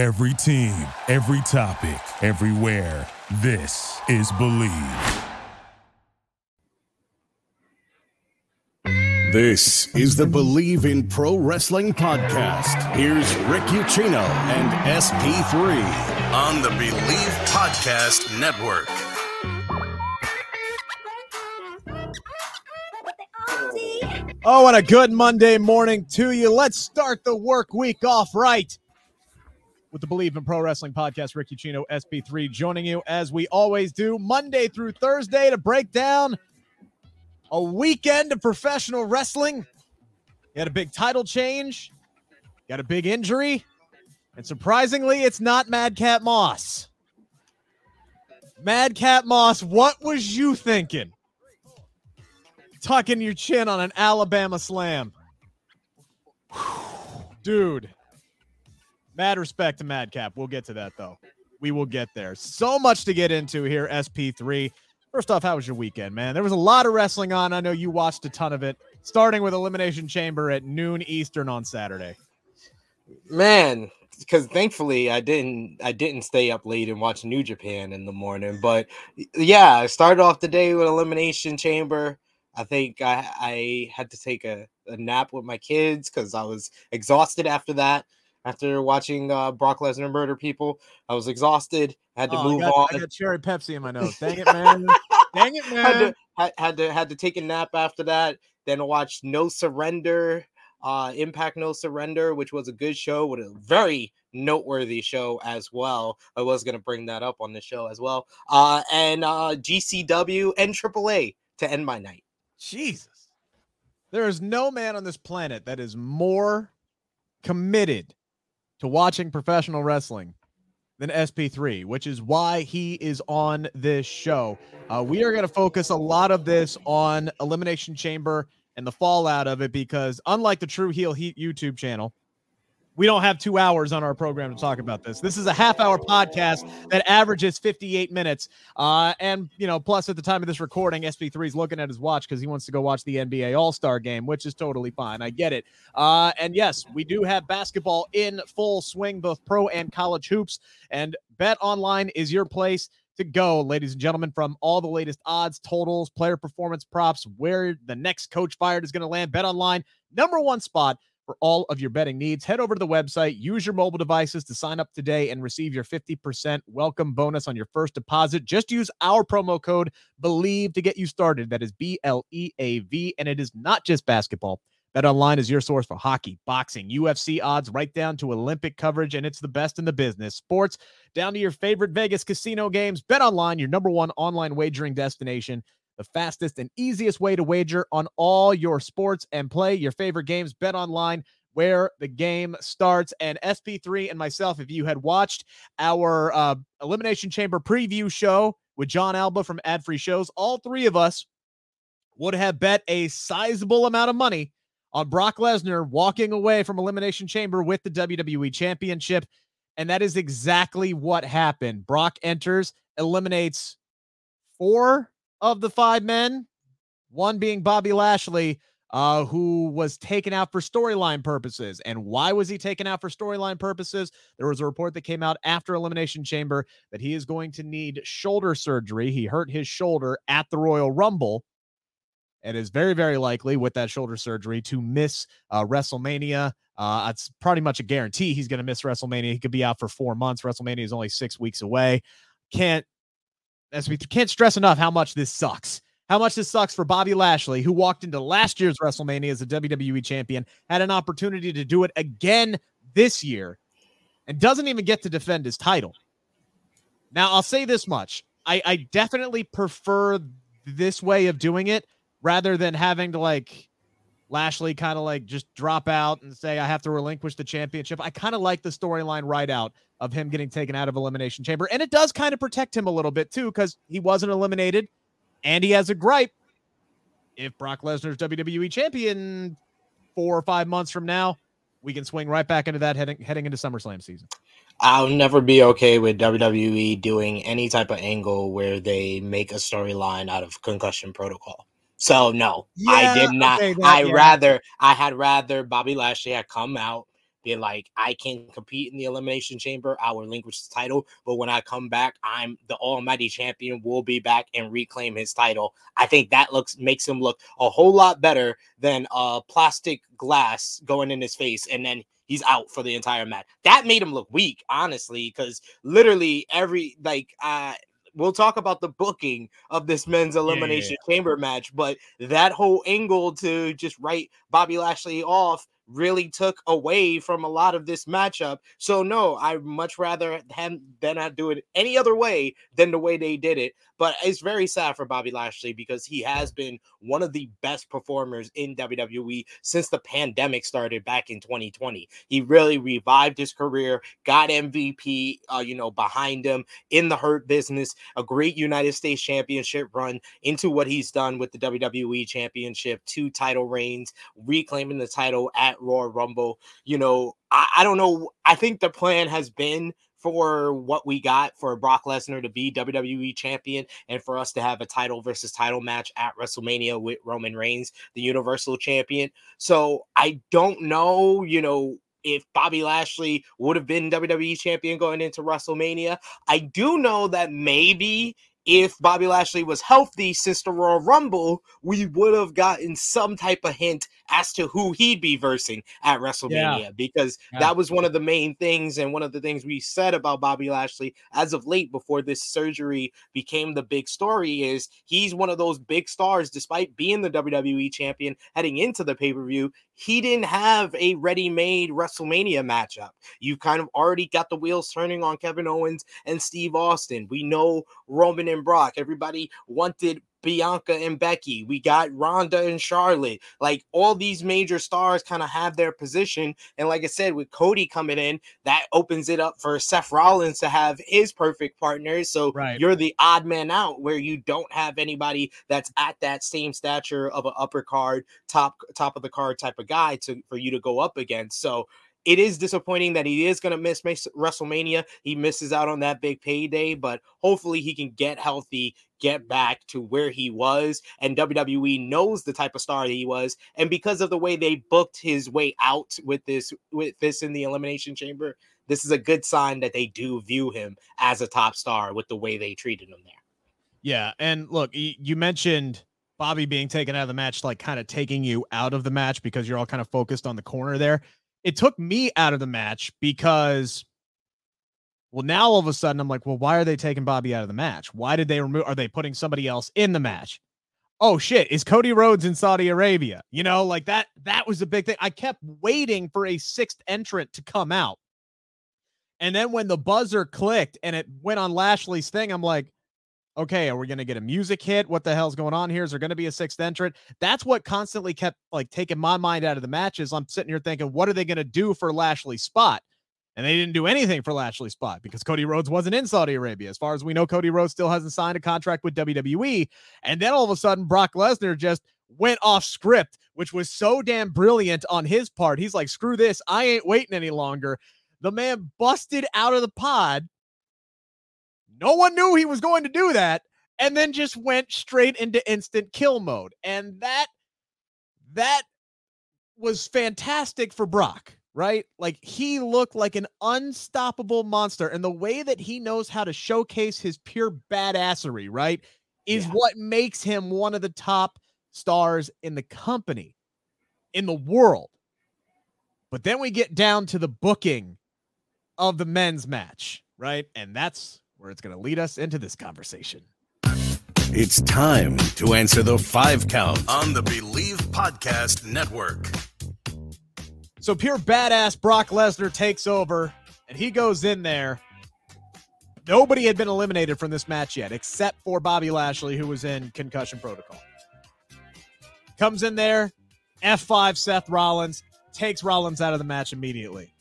Every team, every topic, everywhere. This is Bleav. This is the Bleav in Pro Wrestling podcast. Here's Rick Ucchino and SP3 on the Bleav Podcast Network. Oh, and a good Monday morning to you. Let's start the work week off right with the Bleav in Pro Wrestling podcast. Rick Ucchino, SP3, joining you as we always do, Monday through Thursday to break down a weekend of professional wrestling. You had a big title change, got a big injury, and surprisingly, it's not Madcap Moss. Madcap Moss, what was you thinking? Tucking your chin on an Alabama slam. Dude, mad respect to Madcap. We'll get to that though. We will get there. So much to get into here, SP3. First off, how was your weekend, man? There was a lot of wrestling on. I know you watched a ton of it, starting with Elimination Chamber at noon Eastern on Saturday. Man, because thankfully I didn't I didn't stay up late and watch New Japan in the morning. But yeah, I started off the day with Elimination Chamber. I think I, I had to take a, a nap with my kids because I was exhausted after that. After watching uh, Brock Lesnar murder people, I was exhausted. Had to Oh, move I got, on. I got cherry Pepsi in my nose. Dang it, man. Dang it, man. had to had, had to had to take a nap after that. Then I watched No Surrender, uh, Impact No Surrender, which was a good show with a very noteworthy show as well. I was gonna bring that up on the show as well. Uh, and uh, GCW and AAA to end my night. Jesus. There is no man on this planet that is more committed to watching professional wrestling than SP3, which is why he is on this show. Uh, we are going to focus a lot of this on Elimination Chamber and the fallout of it because, unlike the True Heel Heat YouTube channel, we don't have two hours on our program to talk about this. This is a half hour podcast that averages 58 minutes. Uh, and, you know, plus at the time of this recording, SP3 is looking at his watch because he wants to go watch the NBA All Star game, which is totally fine. I get it. Uh, and yes, we do have basketball in full swing, both pro and college hoops. And Bet Online is your place to go, ladies and gentlemen, from all the latest odds, totals, player performance props, where the next coach fired is going to land. Bet Online, number one spot for all of your betting needs. Head over to the website, use your mobile devices to sign up today and receive your 50% welcome bonus on your first deposit. Just use our promo code BLEAV to get you started. That is B L E A V. And it is not just basketball. Bet Online is your source for hockey, boxing, UFC odds, right down to Olympic coverage, and it's the best in the business. Sports, down to your favorite Vegas casino games. Bet Online, your number one online wagering destination the fastest and easiest way to wager on all your sports and play your favorite games. Bet online where the game starts. And SP3 and myself, if you had watched our uh, Elimination Chamber preview show with Jon Alba from Ad Free Shows, all three of us would have bet a sizable amount of money on Brock Lesnar walking away from Elimination Chamber with the WWE Championship. And that is exactly what happened. Brock enters, eliminates four of the five men, one being Bobby Lashley, uh, who was taken out for storyline purposes. And why was he taken out for storyline purposes? There was a report that came out after Elimination Chamber that he is going to need shoulder surgery. He hurt his shoulder at the Royal Rumble. And is very, very likely with that shoulder surgery to miss uh, WrestleMania. Uh, it's pretty much a guarantee he's going to miss WrestleMania. He could be out for four months. WrestleMania is only six weeks away. Can't as we can't stress enough how much this sucks. How much this sucks for Bobby Lashley, who walked into last year's WrestleMania as a WWE champion, had an opportunity to do it again this year, and doesn't even get to defend his title. Now, I'll say this much. I, I definitely prefer this way of doing it rather than having to like Lashley kind of like just drop out and say, I have to relinquish the championship. I kind of like the storyline right out of him getting taken out of Elimination Chamber. And it does kind of protect him a little bit too, because he wasn't eliminated and he has a gripe. If Brock Lesnar's WWE champion four or five months from now, we can swing right back into that heading heading into SummerSlam season. I'll never be okay with WWE doing any type of angle where they make a storyline out of concussion protocol. So no, I did not. okay, that- I yeah. rather I had rather Bobby Lashley had come out be like, I can compete in the Elimination Chamber, I'll relinquish the title, but when I come back, I'm the Almighty Champion. Will be back and reclaim his title. I think that looks makes him look a whole lot better than a plastic glass going in his face, and then he's out for the entire match. That made him look weak, honestly, because literally every like uh we'll talk about the booking of this men's elimination yeah, yeah. chamber match, but that whole angle to just write Bobby Lashley off really took away from a lot of this matchup. So no, I much rather than do it any other way than the way they did it. But it's very sad for Bobby Lashley because he has been one of the best performers in WWE since the pandemic started back in 2020. He really revived his career, got MVP, uh, you know, behind him in the hurt business, a great United States Championship run into what he's done with the WWE Championship, two title reigns, reclaiming the title at Royal Rumble. You know, I, I don't know. I think the plan has been for what we got for Brock Lesnar to be WWE champion and for us to have a title versus title match at WrestleMania with Roman Reigns, the Universal champion. So I don't know, you know, if Bobby Lashley would have been WWE champion going into WrestleMania. I do know that maybe if Bobby Lashley was healthy since the Royal Rumble, we would have gotten some type of hint as to who he'd be versing at WrestleMania yeah. because yeah. that was one of the main things and one of the things we said about Bobby Lashley as of late before this surgery became the big story is he's one of those big stars despite being the WWE champion heading into the pay-per-view he didn't have a ready-made WrestleMania matchup. You've kind of already got the wheels turning on Kevin Owens and Steve Austin. We know Roman and Brock. Everybody wanted Bianca and Becky. We got Ronda and Charlotte. Like all these major stars kind of have their position. And like I said, with Cody coming in, that opens it up for Seth Rollins to have his perfect partner. So right. you're the odd man out where you don't have anybody that's at that same stature of an upper card, top top of the card type of guy to for you to go up against. So it is disappointing that he is going to miss WrestleMania. He misses out on that big payday, but hopefully he can get healthy, get back to where he was. And WWE knows the type of star he was. And because of the way they booked his way out with this, with this in the Elimination Chamber, this is a good sign that they do view him as a top star with the way they treated him there. Yeah. And look, you mentioned Bobby being taken out of the match, like kind of taking you out of the match because you're all kind of focused on the corner there it took me out of the match because well now all of a sudden i'm like well why are they taking bobby out of the match? Why did they remove are they putting somebody else in the match? Oh shit is cody rhodes in saudi arabia? You know like that that was a big thing. I kept waiting for a sixth entrant to come out. And then when the buzzer clicked and it went on lashley's thing i'm like okay, are we going to get a music hit? What the hell's going on here? Is there going to be a sixth entrant? That's what constantly kept like taking my mind out of the matches. I'm sitting here thinking, what are they going to do for Lashley's spot? And they didn't do anything for Lashley's spot because Cody Rhodes wasn't in Saudi Arabia. As far as we know, Cody Rhodes still hasn't signed a contract with WWE. And then all of a sudden, Brock Lesnar just went off script, which was so damn brilliant on his part. He's like, screw this. I ain't waiting any longer. The man busted out of the pod no one knew he was going to do that and then just went straight into instant kill mode. And that that was fantastic for Brock, right? Like he looked like an unstoppable monster and the way that he knows how to showcase his pure badassery, right? Is yeah. what makes him one of the top stars in the company in the world. But then we get down to the booking of the men's match, right? And that's where it's going to lead us into this conversation. It's time to answer the five count on the Bleav Podcast Network. So, pure badass Brock Lesnar takes over and he goes in there. Nobody had been eliminated from this match yet, except for Bobby Lashley, who was in concussion protocol. Comes in there, F5 Seth Rollins, takes Rollins out of the match immediately.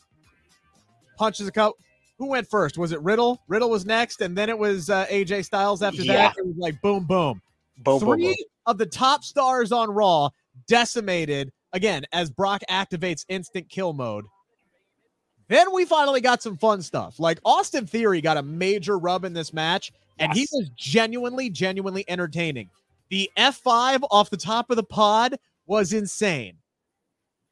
Punches a couple who went first? Was it Riddle? Riddle was next, and then it was uh, AJ Styles after yeah. that. It was like boom, boom. boom Three boom, boom. of the top stars on Raw decimated again as Brock activates instant kill mode. Then we finally got some fun stuff. Like Austin Theory got a major rub in this match, and yes. he was genuinely, genuinely entertaining. The F5 off the top of the pod was insane.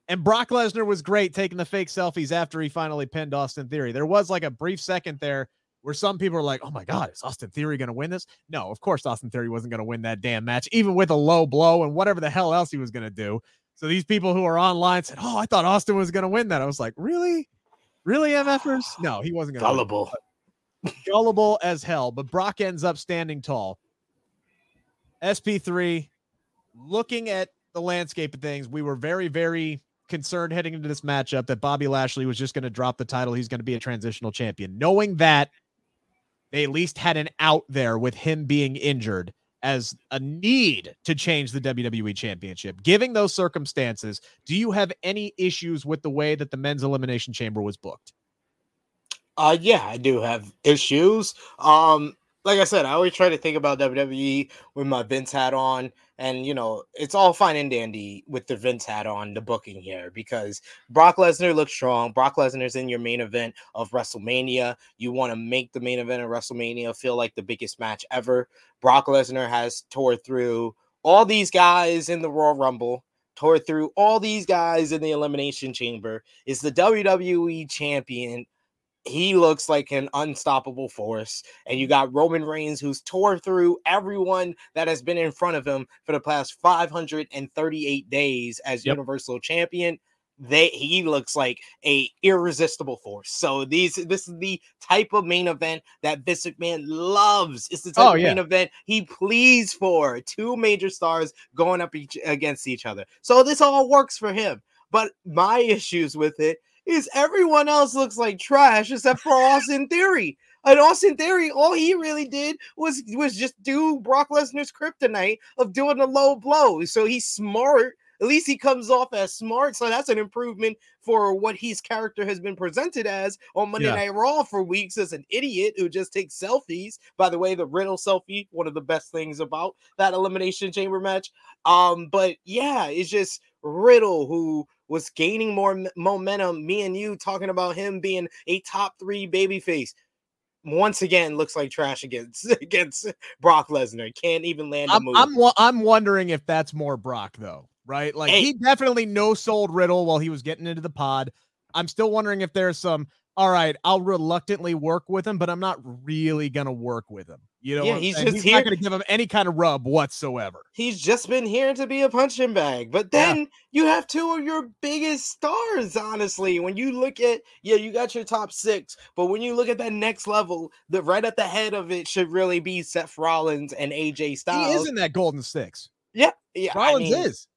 And Brock Lesnar was great taking the fake selfies after he finally pinned Austin Theory. There was like a brief second there where some people are like, oh my God, is Austin Theory going to win this? No, of course, Austin Theory wasn't going to win that damn match, even with a low blow and whatever the hell else he was going to do. So these people who are online said, oh, I thought Austin was going to win that. I was like, really? Really, MFers? No, he wasn't going to. Gullible. Gullible as hell. But Brock ends up standing tall. SP3, looking at the landscape of things, we were very, very concerned heading into this matchup that Bobby Lashley was just going to drop the title. He's going to be a transitional champion. Knowing that they at least had an out there with him being injured as a need to change the WWE championship. Giving those circumstances, do you have any issues with the way that the men's elimination chamber was booked? Uh yeah, I do have issues. Um like I said, I always try to think about WWE with my Vince hat on. And, you know, it's all fine and dandy with the Vince hat on the booking here because Brock Lesnar looks strong. Brock Lesnar's in your main event of WrestleMania. You want to make the main event of WrestleMania feel like the biggest match ever. Brock Lesnar has tore through all these guys in the Royal Rumble, tore through all these guys in the Elimination Chamber, is the WWE champion he looks like an unstoppable force. And you got Roman Reigns, who's tore through everyone that has been in front of him for the past 538 days as yep. Universal Champion. They he looks like a irresistible force. So these this is the type of main event that Vince McMahon loves. It's the type oh, of yeah. main event he pleads for. Two major stars going up each, against each other. So this all works for him. But my issues with it is everyone else looks like trash except for Austin Theory. And Austin Theory, all he really did was was just do Brock Lesnar's kryptonite of doing a low blow. So he's smart. At least he comes off as smart. So that's an improvement for what his character has been presented as on Monday yeah. Night Raw for weeks as an idiot who just takes selfies. By the way, the Riddle selfie, one of the best things about that Elimination Chamber match. Um, but yeah, it's just Riddle who was gaining more momentum. Me and you talking about him being a top three babyface. Once again, looks like trash against against Brock Lesnar. Can't even land a I'm, move. I'm I'm wondering if that's more Brock though, right? Like hey. he definitely no sold Riddle while he was getting into the pod. I'm still wondering if there's some all right, I'll reluctantly work with him, but I'm not really gonna work with him. You know, yeah, he's just he's here. not gonna give him any kind of rub whatsoever. He's just been here to be a punching bag. But then yeah. you have two of your biggest stars, honestly. When you look at yeah, you got your top six, but when you look at that next level, the right at the head of it should really be Seth Rollins and AJ Styles. He is in that golden six. Yeah, yeah. Rollins I mean, is.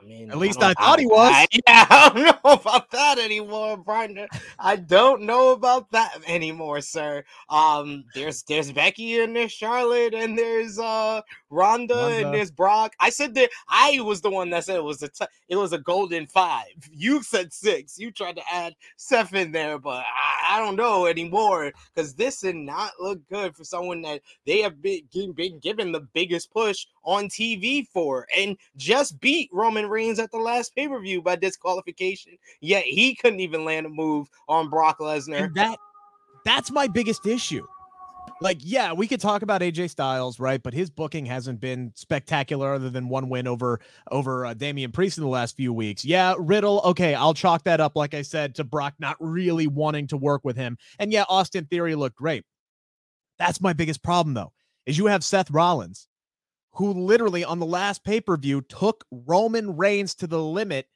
I mean, at least I, I thought he was. I, yeah, I don't know about that anymore, Brian. I don't know about that anymore, sir. Um, there's there's Becky and there's Charlotte and there's uh Ronda, Ronda. and there's Brock. I said that I was the one that said it was a t- it was a golden five. You said six. You tried to add Seth in there, but I, I don't know anymore because this did not look good for someone that they have been, been given the biggest push on TV for and just beat Roman Reigns at the last pay per view by disqualification. Yet he couldn't even land a move on Brock Lesnar. And that that's my biggest issue. Like, yeah, we could talk about AJ Styles, right? But his booking hasn't been spectacular, other than one win over over uh, Damian Priest in the last few weeks. Yeah, Riddle. Okay, I'll chalk that up, like I said, to Brock not really wanting to work with him. And yeah, Austin Theory looked great. That's my biggest problem, though, is you have Seth Rollins, who literally on the last pay per view took Roman Reigns to the limit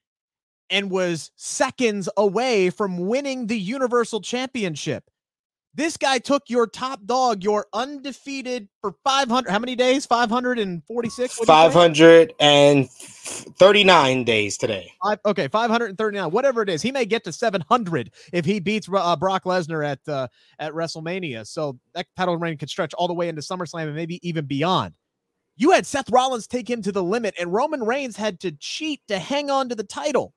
and was seconds away from winning the Universal Championship. This guy took your top dog, your undefeated for 500. How many days? 546? 539 days today. Five, okay, 539, whatever it is. He may get to 700 if he beats uh, Brock Lesnar at uh, at WrestleMania. So that title reign could stretch all the way into SummerSlam and maybe even beyond. You had Seth Rollins take him to the limit, and Roman Reigns had to cheat to hang on to the title.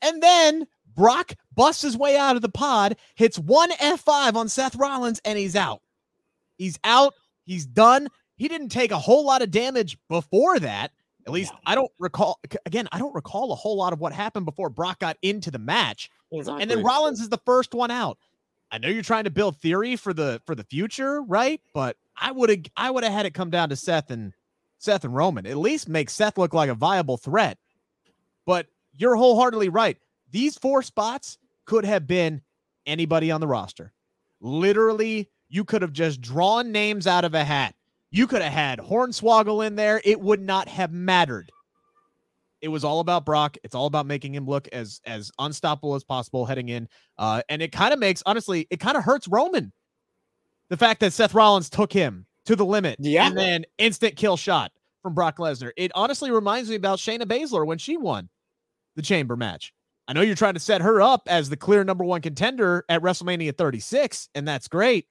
And then Brock busts his way out of the pod, hits one F5 on Seth Rollins, and he's out. He's out. He's done. He didn't take a whole lot of damage before that. At least I don't recall. Again, I don't recall a whole lot of what happened before Brock got into the match. Exactly. And then Rollins is the first one out. I know you're trying to build theory for the for the future, right? But I would have I would have had it come down to Seth and Seth and Roman. At least make Seth look like a viable threat. But you're wholeheartedly right. These four spots could have been anybody on the roster. Literally, you could have just drawn names out of a hat. You could have had Hornswoggle in there. It would not have mattered. It was all about Brock. It's all about making him look as as unstoppable as possible heading in. Uh, and it kind of makes honestly, it kind of hurts Roman. The fact that Seth Rollins took him to the limit, Yeah. and then instant kill shot from Brock Lesnar. It honestly reminds me about Shayna Baszler when she won the Chamber match. I know you're trying to set her up as the clear number one contender at WrestleMania 36, and that's great.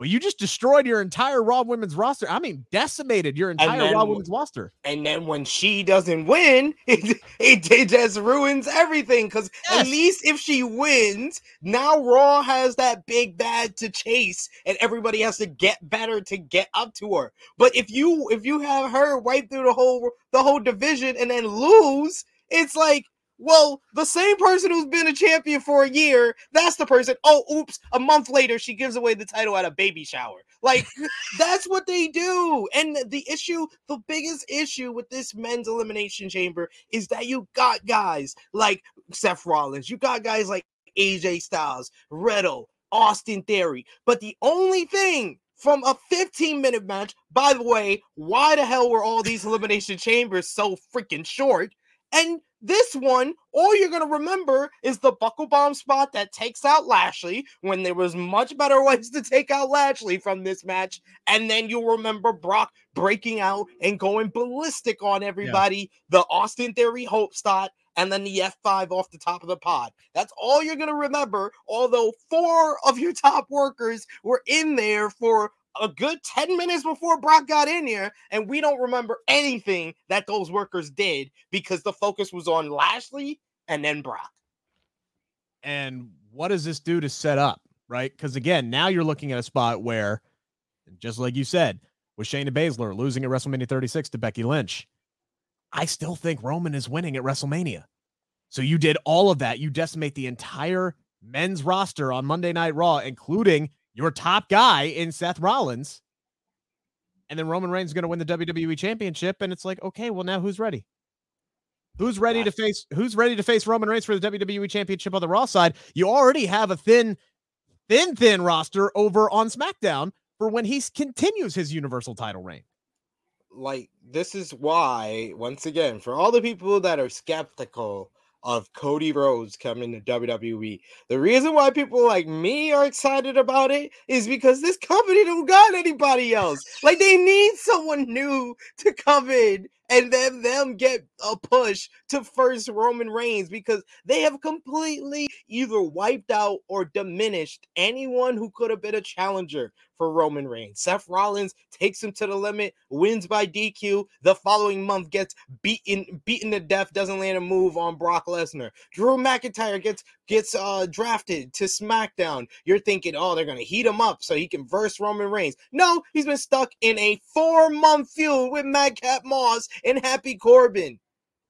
But you just destroyed your entire Raw Women's roster. I mean, decimated your entire then Raw Women's roster. And then when she doesn't win, it, it, it just ruins everything. Because Yes. at least if she wins, now Raw has that big bad to chase, and everybody has to get better to get up to her. But if you if you have her wipe through the whole the whole division and then lose, it's like. Well, the same person who's been a champion for a year, that's the person. Oh, oops, a month later, she gives away the title at a baby shower. Like, that's what they do. And the issue, the biggest issue with this men's elimination chamber is that you got guys like Seth Rollins, you got guys like AJ Styles, Riddle, Austin Theory. But the only thing from a 15 minute match, by the way, why the hell were all these elimination chambers so freaking short? And this one, all you're gonna remember is the buckle bomb spot that takes out Lashley when there was much better ways to take out Lashley from this match. And then you'll remember Brock breaking out and going ballistic on everybody. The Austin Theory Hope spot, and then the F5 off the top of the pod. That's all you're gonna remember. Although four of your top workers were in there for a good 10 minutes before Brock got in here, and we don't remember anything that those workers did because the focus was on Lashley and then Brock. And what does this do to set up, right? Because again, now you're looking at a spot where, just like you said, with Shayna Baszler losing at WrestleMania 36 to Becky Lynch, I still think Roman is winning at WrestleMania. So you did all of that. You decimate the entire men's roster on Monday Night Raw, including your top guy in Seth Rollins. And then Roman Reigns is going to win the WWE Championship. And it's like, okay, well, now who's ready? Who's ready to face who's ready to face Roman Reigns for the WWE Championship on the Raw side? You already have a thin, thin, thin roster over on SmackDown for when he continues his Universal title reign. like this is why once again for all the people that are skeptical of Cody Rhodes coming to WWE the reason why people like me are excited about it is because this company don't got anybody else. Like they need someone new to come in and then them get a push to first Roman Reigns because they have completely either wiped out or diminished anyone who could have been a challenger for Roman Reigns. Seth Rollins takes him to the limit, wins by DQ. The following month gets beaten beaten to death, doesn't land a move on Brock Lesnar. Drew McIntyre gets gets uh drafted to SmackDown. You're thinking, oh, they're gonna heat him up so he can verse Roman Reigns. No, he's been stuck in a four month feud with Madcap Moss and Happy Corbin.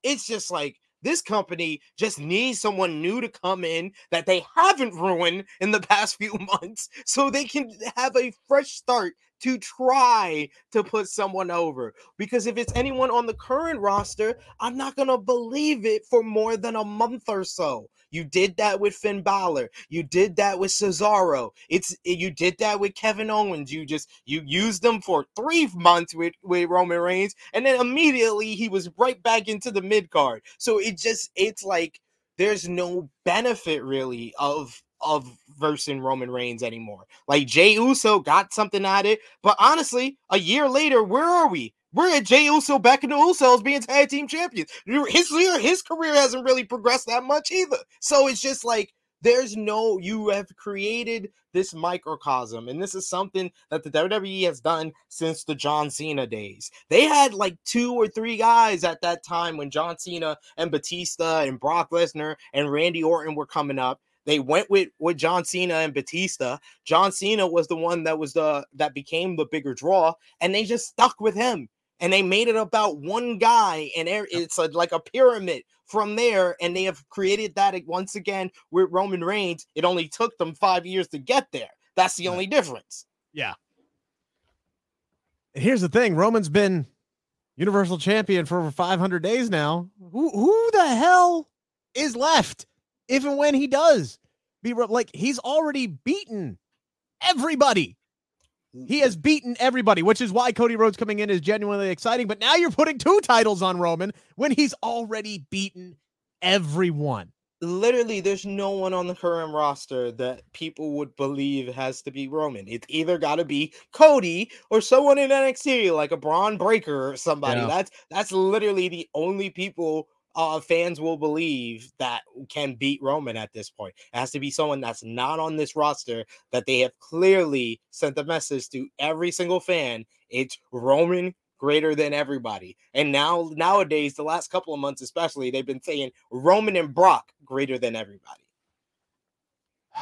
It's just like this company just needs someone new to come in that they haven't ruined in the past few months so they can have a fresh start to try to put someone over. Because if it's anyone on the current roster, I'm not going to believe it for more than a month or so. You did that with Finn Balor. You did that with Cesaro. It's eh, you did that with Kevin Owens. You just you used them for three months with with Roman Reigns, and then immediately he was right back into the mid card. So it just it's like there's no benefit really of of versing Roman Reigns anymore. Like Jay Uso got something out of it, but honestly, a year later, where are we? We're at Jay Uso back in the Usos being tag team champions. His his career hasn't really progressed that much either. So it's just like there's no you have created this microcosm and this is something that the WWE has done since the John Cena days. They had like two or three guys at that time when John Cena and Batista and Brock Lesnar and Randy Orton were coming up. They went with with John Cena and Batista. John Cena was the one that was the that became the bigger draw and they just stuck with him and they made it about one guy and it's a, like a pyramid from there and they have created that once again with roman reigns. It only took them five years to get there. That's the only difference. And here's the thing Roman's been, Universal Champion for over 500 days now. Who who the hell is left if and when he does be like he's already beaten everybody. Mm, he has beaten everybody, which is why Cody Rhodes coming in is genuinely exciting. But now you're putting two titles on Roman when he's already beaten everyone. Literally, there's no one on the current roster that people would believe has to be Roman. It's either got to be Cody or someone in NXT, like a Bron Breakker or somebody. Yeah. That's that's literally the only people uh, fans will believe that can beat Roman at this point. It has to be someone that's not on this roster that they have clearly sent the message to every single fan. It's Roman greater than everybody. And now nowadays, the last couple of months especially, they've been saying Roman and Brock greater than everybody.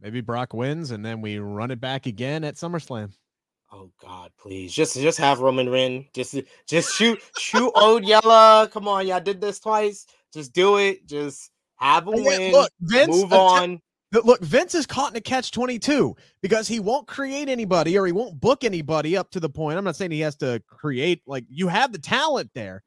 Maybe Brock wins and then we run it back again at SummerSlam. Oh God, please just just have Roman win. Just just shoot shoot old Yella. Come on, y'all did this twice. Just do it. Just have a win. Look, Vince, move on. Look, Vince is caught in a catch 22 because he won't create anybody or he won't book anybody up to the point. I'm not saying he has to create, like, you have the talent there,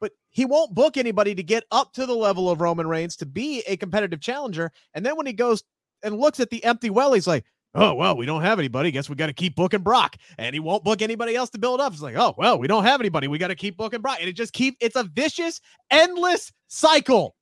but he won't book anybody to get up to the level of Roman Reigns to be a competitive challenger. And then when he goes and looks at the empty well, he's like, oh well we don't have anybody. Guess we got to keep booking brock. And he won't book anybody else to build up. It's like oh well we don't have anybody. We got to keep booking brock. And it just keep it's a vicious endless cycle.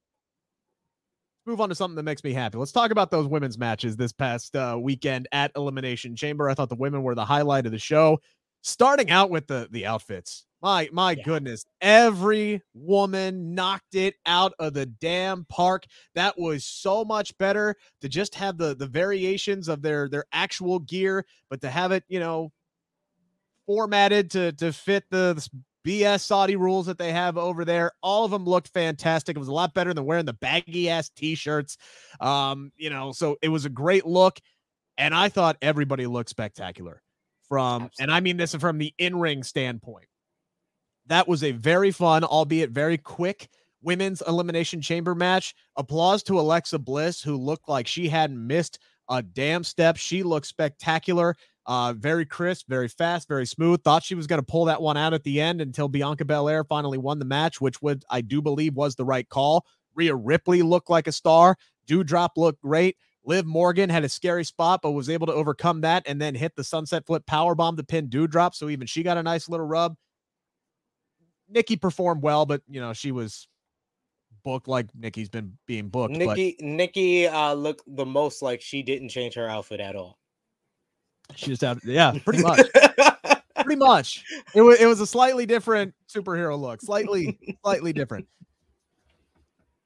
Move on to something that makes me happy. Let's talk about those women's matches this past uh, weekend at elimination chamber. I thought the women were the highlight of the show starting out with the the outfits my my yeah. goodness, every woman knocked it out of the damn park. That was so much better to just have the the variations of their their actual gear, but to have it, you know, formatted to to fit the, BS Saudi rules that they have over there. All of them looked fantastic. It was a lot better than wearing the baggy ass t-shirts. Um, you know, so it was a great look and I thought everybody looked spectacular from Absolutely. and I mean this from the in-ring standpoint that was a very fun, albeit very quick women's elimination chamber match. Applause to Alexa Bliss, who looked like she hadn't missed a damn step. She looked spectacular. Uh, very crisp, very fast, very smooth. Thought she was going to pull that one out at the end until Bianca Belair finally won the match, which would I do believe was the right call. Rhea Ripley looked like a star. Doudrop looked great. Liv Morgan had a scary spot, but was able to overcome that and then hit the sunset flip power bomb to pin Doudrop. So even she got a nice little rub. Nikki performed well, but you know, she was booked like Nikki's been being booked. Nikki but Nikki uh looked the most like she didn't change her outfit at all. She just had yeah, pretty much. pretty much. It was it was a slightly different superhero look, slightly, slightly different.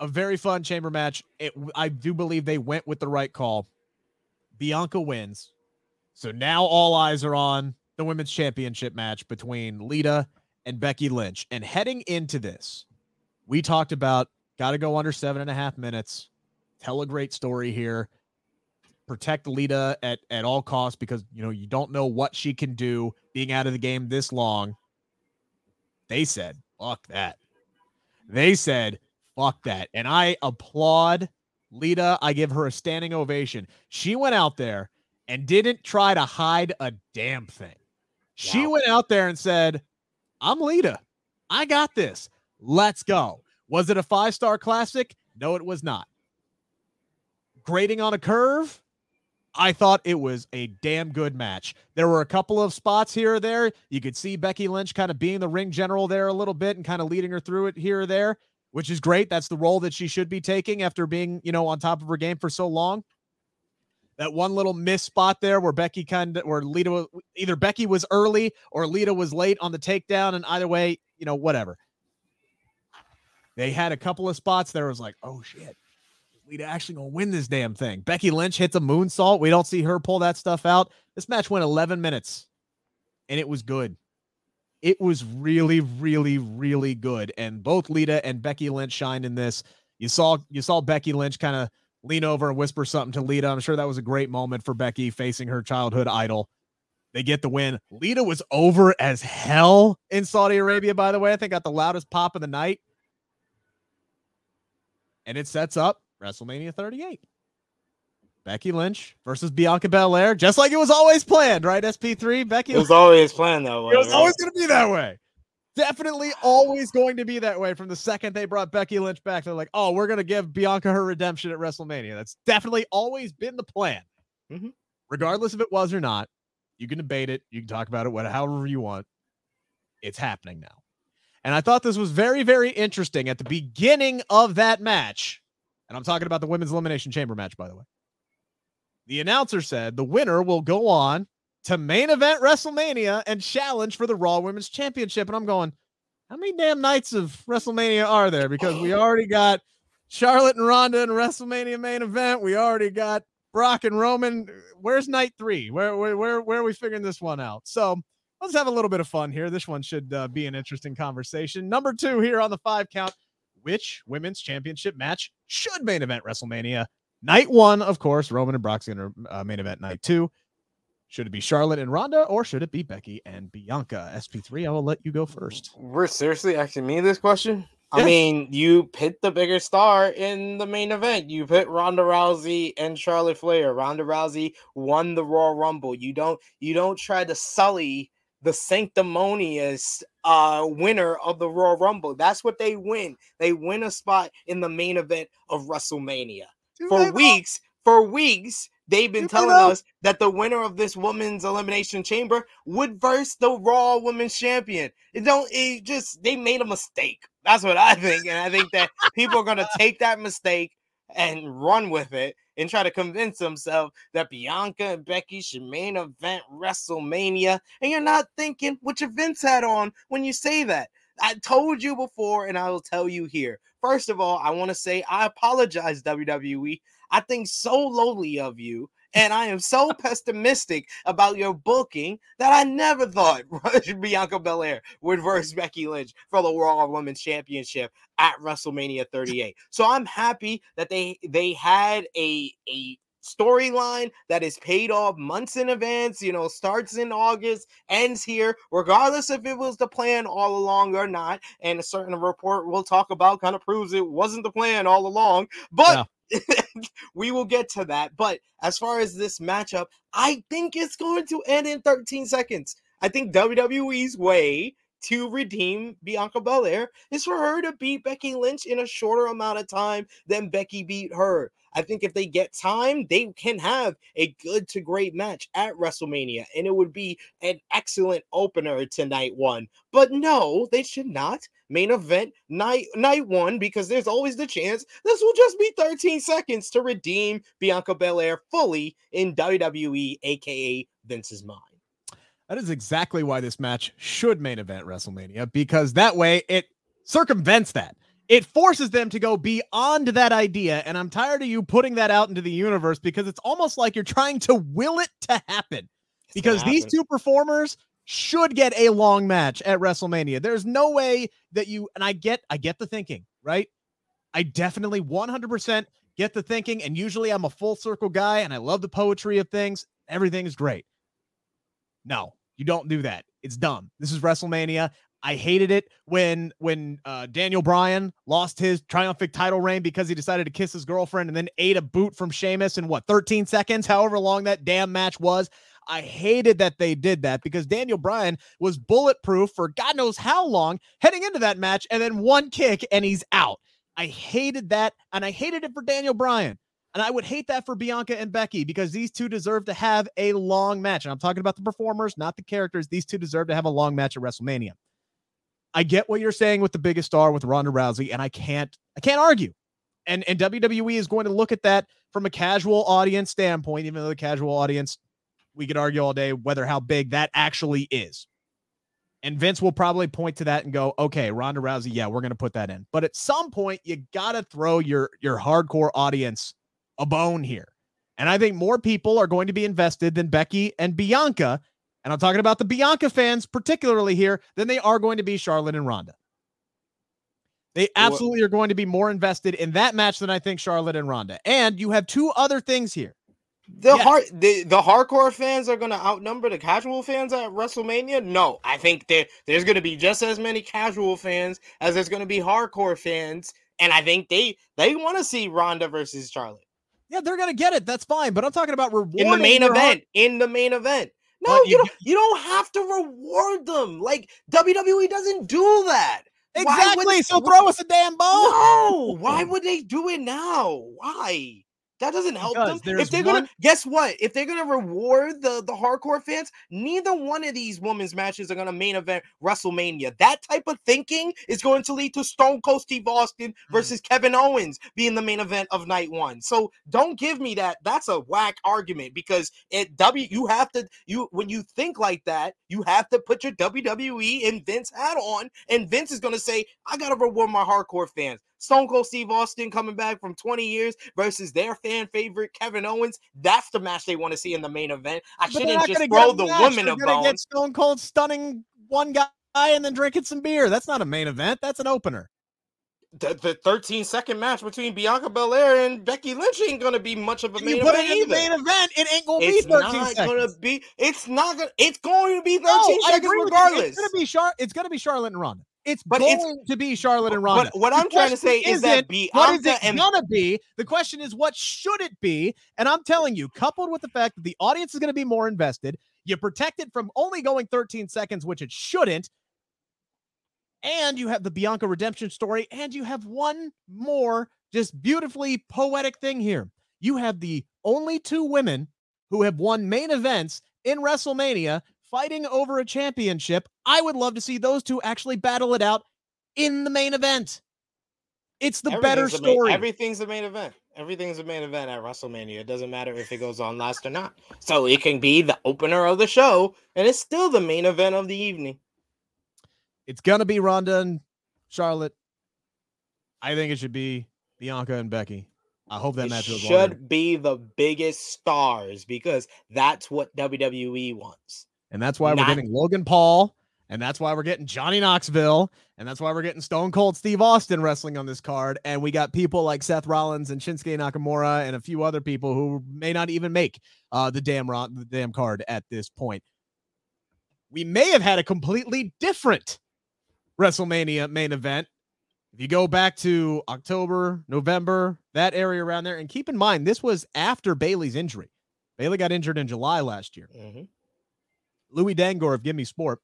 A very fun chamber match. It I do believe they went with the right call. Bianca wins. So now all eyes are on the women's championship match between Lita and Becky Lynch. And heading into this, we talked about got to go under seven and a half minutes, tell a great story here, protect Lita at, at all costs because, you know, you don't know what she can do being out of the game this long. They said, fuck that. They said, fuck that. And I applaud Lita. I give her a standing ovation. She went out there and didn't try to hide a damn thing. She went out there and said, I'm Lita. I got this. Let's go. Was it a five star classic? No, it was not. Grading on a curve? I thought it was a damn good match. There were a couple of spots here or there. You could see Becky Lynch kind of being the ring general there a little bit and kind of leading her through it here or there, which is great. That's the role that she should be taking after being, you know, on top of her game for so long that one little miss spot there where Becky kind of where Lita either Becky was early or Lita was late on the takedown, and either way, you know, whatever. They had a couple of spots there was like, oh shit, Lita actually gonna win this damn thing. Becky Lynch hits a moonsault. We don't see her pull that stuff out. This match went 11 minutes, and it was good. It was really, really, really good. And both Lita and Becky Lynch shined in this. You saw you saw Becky Lynch kind of lean over and whisper something to Lita. I'm sure that was a great moment for Becky facing her childhood idol. They get the win. Lita was over as hell in Saudi Arabia, by the way. I think got the loudest pop of the night. And it sets up WrestleMania 38. Becky Lynch versus Bianca Belair, just like it was always planned, right? SP3, Becky. It was always planned that way. It was right? always going to be that way. Definitely always going to be that way from the second they brought Becky Lynch back. They're like, oh, we're going to give Bianca her redemption at WrestleMania. That's definitely always been the plan. Mm-hmm. Regardless if it was or not, you can debate it. You can talk about it whatever however you want. It's happening now. And I thought this was very, very interesting at the beginning of that match. And I'm talking about the women's elimination chamber match, by the way. The announcer said the winner will go on to main event WrestleMania and challenge for the Raw Women's Championship. And I'm going, how many damn nights of WrestleMania are there? Because we already got Charlotte and Ronda in WrestleMania main event. We already got Brock and Roman. Where's night three? Where where where, where are we figuring this one out? So let's have a little bit of fun here. This one should uh, be an interesting conversation. Number two here on the five count. Which women's championship match should main event WrestleMania? Night one, of course, Roman and Brock's going to uh, main event night two. Should it be Charlotte and Ronda or should it be Becky and Bianca? SP3, I will let you go first. We're seriously asking me this question? I mean, you pit the bigger star in the main event. You put Ronda Rousey and Charlotte Flair. Ronda Rousey won the Royal Rumble. You don't you don't try to sully the sanctimonious uh winner of the Royal Rumble. That's what they win. They win a spot in the main event of WrestleMania. Do For weeks, for weeks, they've been telling us that the winner of this women's elimination chamber would verse the Raw Women's Champion. It don't. It just they made a mistake. That's what I think, and I think that people are gonna take that mistake and run with it and try to convince themselves that Bianca and Becky should main event WrestleMania. And you're not thinking what your Vince hat on when you say that. I told you before, and I will tell you here. First of all, I want to say I apologize, WWE. I think so lowly of you, and I am so pessimistic about your booking that I never thought Bianca Belair would verse Becky Lynch for the Raw Women's Championship at WrestleMania 38. So I'm happy that they they had a a storyline that is paid off months in advance, you know, starts in August, ends here, regardless if it was the plan all along or not. And a certain report we'll talk about kind of proves it wasn't the plan all along. But we will get to that. But as far as this matchup, I think it's going to end in 13 seconds. I think WWE's way to redeem Bianca Belair is for her to beat Becky Lynch in a shorter amount of time than Becky beat her. I think if they get time, they can have a good to great match at WrestleMania, and it would be an excellent opener to night one. But no, they should not main event night night one because there's always the chance this will just be 13 seconds to redeem Bianca Belair fully in WWE, aka Vince's mind. That is exactly why this match should main event WrestleMania because that way it circumvents that. It forces them to go beyond that idea. And I'm tired of you putting that out into the universe because it's almost like you're trying to will it to happen. It's Because these two performers should get a long match at WrestleMania. There's no way that you and I get I get the thinking, right? I definitely 100% get the thinking and usually I'm a full circle guy and I love the poetry of things. Everything is great. No, you don't do that. It's dumb. This is WrestleMania. I hated it when when uh, Daniel Bryan lost his triumphant title reign because he decided to kiss his girlfriend and then ate a boot from Sheamus in what 13 seconds, however long that damn match was. I hated that they did that because Daniel Bryan was bulletproof for God knows how long heading into that match, and then one kick and he's out. I hated that, and I hated it for Daniel Bryan. And I would hate that for Bianca and Becky because these two deserve to have a long match. And I'm talking about the performers, not the characters. These two deserve to have a long match at WrestleMania. I get what you're saying with the biggest star with Ronda Rousey, and I can't I can't argue. And and WWE is going to look at that from a casual audience standpoint, even though the casual audience, we could argue all day whether how big that actually is. And Vince will probably point to that and go, okay, Ronda Rousey, yeah, we're gonna put that in. But at some point, you gotta throw your your hardcore audience a bone here. And I think more people are going to be invested than Becky and Bianca. And I'm talking about the Bianca fans, particularly here, than they are going to be Charlotte and Ronda. They absolutely are going to be more invested in that match than I think Charlotte and Ronda. And you have two other things here. The Yes. hard the, the hardcore fans are gonna outnumber the casual fans at WrestleMania? No, I think there there's gonna be just as many casual fans as there's gonna be hardcore fans, and I think they they want to see Ronda versus Charlotte Yeah, they're going to get it. That's fine. But I'm talking about rewarding in the main event. In the main event, No, you, you don't. You don't have to reward them. Like WWE doesn't do that. Exactly. So throw us a damn bone. No. Why would they do it now? Why? That doesn't help because them. If they're one... gonna guess what? If they're gonna reward the the hardcore fans, neither one of these women's matches are gonna main event WrestleMania. That type of thinking is going to lead to Stone Cold Steve Austin mm. versus mm. Kevin Owens being the main event of night one. So don't give me that. That's a whack argument because at W you have to you when you think like that, you have to put your WWE and Vince hat on, and Vince is gonna say, I gotta reward my hardcore fans. Stone Cold Steve Austin coming back from 20 years versus their fan favorite Kevin Owens. That's the match they want to see in the main event. I but shouldn't just throw the match. women They're a bone. Get Stone Cold stunning one guy and then drinking some beer. That's not a main event. That's an opener. The, the 13 second match between Bianca Belair and Becky Lynch ain't gonna be much of a main you event. It main event, it ain't gonna it's be 13 not seconds. gonna be. It's not gonna. It's going to be 13 no, seconds regardless. It's gonna be Char- It's gonna be Charlotte and Ronda. It's but going it's, to be Charlotte and Ronda. But what I'm trying to say is that Bianca what is it and gonna be? The question is, what should it be? And I'm telling you, coupled with the fact that the audience is going to be more invested, you protect it from only going 13 seconds, which it shouldn't. And you have the Bianca redemption story, and you have one more just beautifully poetic thing here. You have the only two women who have won main events in WrestleMania fighting over a championship. I would love to see those two actually battle it out in the main event. It's the better story. Main, everything's the main event. Everything's the main event at WrestleMania. It doesn't matter if it goes on last or not. So it can be the opener of the show, and it's still the main event of the evening. It's gonna be Ronda and Charlotte. I think it should be Bianca and Becky. I hope that it match should longer. be the biggest stars because that's what WWE wants. And that's why Not- we're getting Logan Paul. And that's why we're getting Johnny Knoxville. And that's why we're getting Stone Cold Steve Austin wrestling on this card. And we got people like Seth Rollins and Shinsuke Nakamura and a few other people who may not even make uh, the damn the damn card at this point. We may have had a completely different WrestleMania main event. If you go back to October, November, that area around there, and keep in mind, this was after Bayley's injury. Bayley got injured in July last year. Mm-hmm. Louis Dangoor of Give Me Sport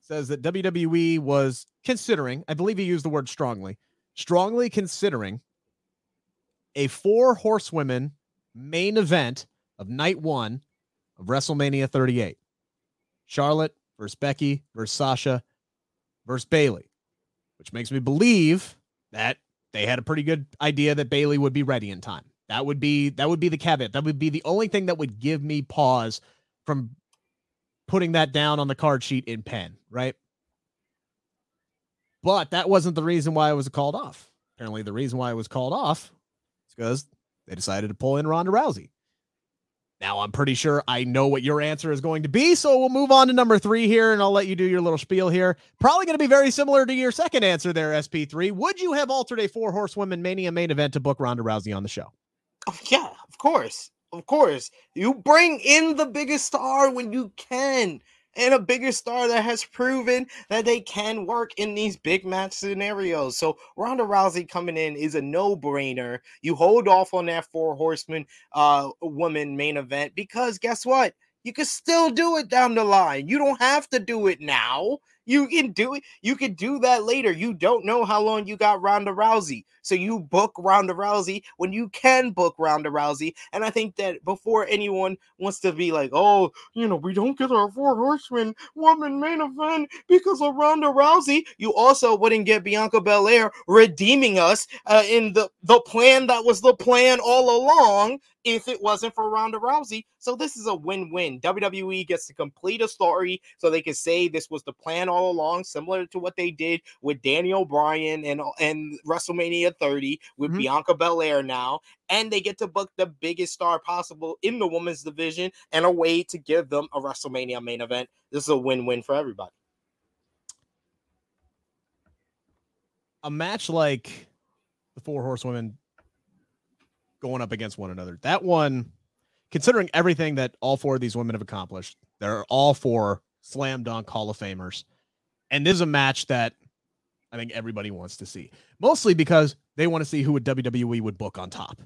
says that WWE was considering, I believe he used the word strongly, strongly considering a four horsewomen main event of night one of WrestleMania 38. Charlotte versus Becky versus Sasha versus Bayley, which makes me believe that they had a pretty good idea that Bayley would be ready in time. That would be that would be the caveat. That would be the only thing that would give me pause from putting that down on the card sheet in pen, right? But that wasn't the reason why it was called off. Apparently, the reason why it was called off is because they decided to pull in Ronda Rousey. Now, I'm pretty sure I know what your answer is going to be, so we'll move on to number three here, and I'll let you do your little spiel here. Probably going to be very similar to your second answer there, SP3. Would you have altered a four horsewomen Mania main event to book Ronda Rousey on the show? Oh, yeah, of course. Of course, you bring in the biggest star when you can, and a bigger star that has proven that they can work in these big match scenarios. So Ronda Rousey coming in is a no-brainer. You hold off on that four horseman uh woman main event because guess what? You can still do it down the line. You don't have to do it now. You can do it. You can do that later. You don't know how long you got Ronda Rousey. So you book Ronda Rousey when you can book Ronda Rousey. And I think that before anyone wants to be like, oh, you know, we don't get our four horsemen woman main event because of Ronda Rousey, you also wouldn't get Bianca Belair redeeming us uh, in the, the plan that was the plan all along if it wasn't for Ronda Rousey. So this is a win-win. WWE gets to complete a story so they can say this was the plan all along, similar to what they did with Daniel Bryan and and WrestleMania 30 with mm-hmm. Bianca Belair now, and they get to book the biggest star possible in the women's division and a way to give them a WrestleMania main event. This is a win-win for everybody. A match like the Four Horsewomen going up against one another. That one, considering everything that all four of these women have accomplished, they're all four slam dunk Hall of Famers. And this is a match that I think everybody wants to see, mostly because they want to see who a WWE would book on top.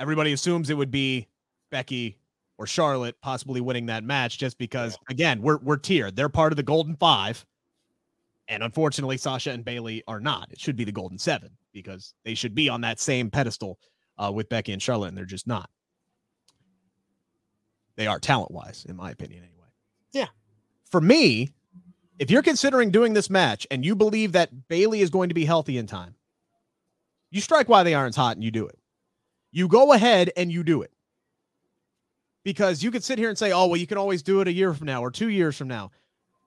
Everybody assumes it would be Becky or Charlotte possibly winning that match just because again, we're we're tiered. They're part of the Golden 5. And unfortunately, Sasha and Bayley are not. It should be the Golden 7 because they should be on that same pedestal uh, with Becky and Charlotte and they're just not. They are talent-wise in my opinion anyway. Yeah. For me, if you're considering doing this match and you believe that Bayley is going to be healthy in time, you strike while the iron's hot and you do it. You go ahead and you do it. Because you could sit here and say, oh, well, you can always do it a year from now or two years from now.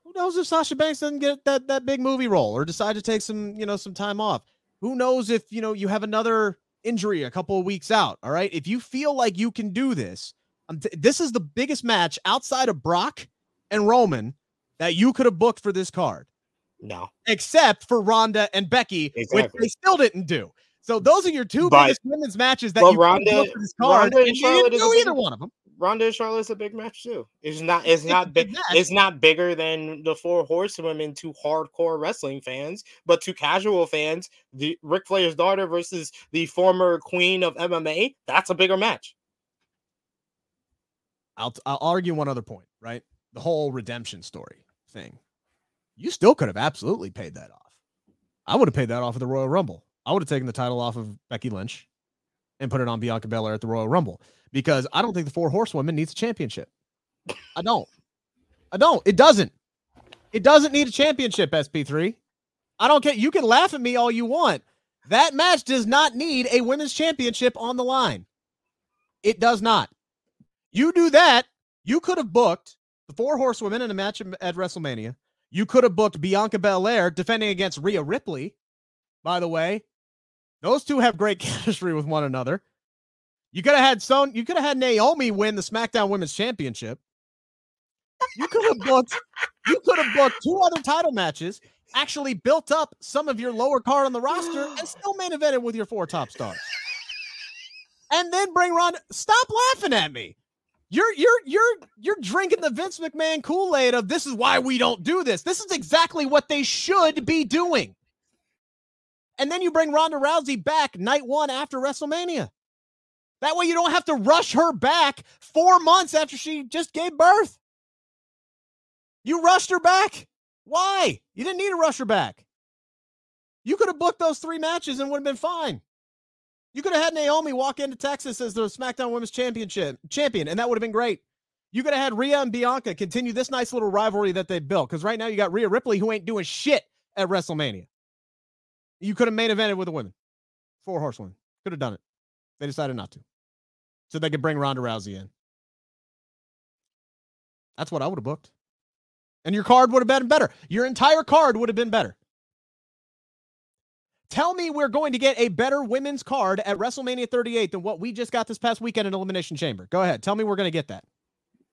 Who knows if Sasha Banks doesn't get that, that big movie role or decide to take some, you know, some time off? Who knows if, you know, you have another injury a couple of weeks out. All right. If you feel like you can do this, um, t- this is the biggest match outside of Brock and Roman that you could have booked for this card. No. Except for Ronda and Becky, Exactly. which they still didn't do. So those are your two But- biggest women's matches that but you could have Ronda- booked for this card, Ronda and and you didn't do either one of them. Ronda and Charlotte's a big match too. It's not. It's not big. big match. It's not bigger than the four horsewomen to hardcore wrestling fans, but to casual fans, the Ric Flair's daughter versus the former queen of MMA. That's a bigger match. I'll I'll argue one other point, right? The whole redemption story thing. You still could have absolutely paid that off. I would have paid that off at the Royal Rumble. I would have taken the title off of Becky Lynch and put it on Bianca Belair at the Royal Rumble because I don't think the four horsewomen needs a championship. I don't. I don't. It doesn't. It doesn't need a championship, SP3. I don't care. You can laugh at me all you want. That match does not need a women's championship on the line. It does not. You do that, you could have booked the four horsewomen in a match at WrestleMania. You could have booked Bianca Belair defending against Rhea Ripley. By the way, those two have great chemistry with one another. You could have had Son. You could have had Naomi win the SmackDown Women's Championship. You could have booked. You could have booked two other title matches. Actually, built up some of your lower card on the roster and still main evented with your four top stars. And then bring Ron. Stop laughing at me. You're you're you're you're drinking the Vince McMahon Kool-Aid of this is why we don't do this. This is exactly what they should be doing. And then you bring Ronda Rousey back night one after WrestleMania. That way you don't have to rush her back four months after she just gave birth. You rushed her back. Why? You didn't need to rush her back. You could have booked those three matches and would have been fine. You could have had Naomi walk into Texas as the SmackDown Women's Championship champion, and that would have been great. You could have had Rhea and Bianca continue this nice little rivalry that they built. Because right now you got Rhea Ripley who ain't doing shit at WrestleMania. You could have main evented with the women. Four horsewomen. Could have done it. They decided not to. So they could bring Ronda Rousey in. That's what I would have booked. And your card would have been better. Your entire card would have been better. Tell me we're going to get a better women's card at WrestleMania 38 than what we just got this past weekend in Elimination Chamber. Go ahead. Tell me we're going to get that.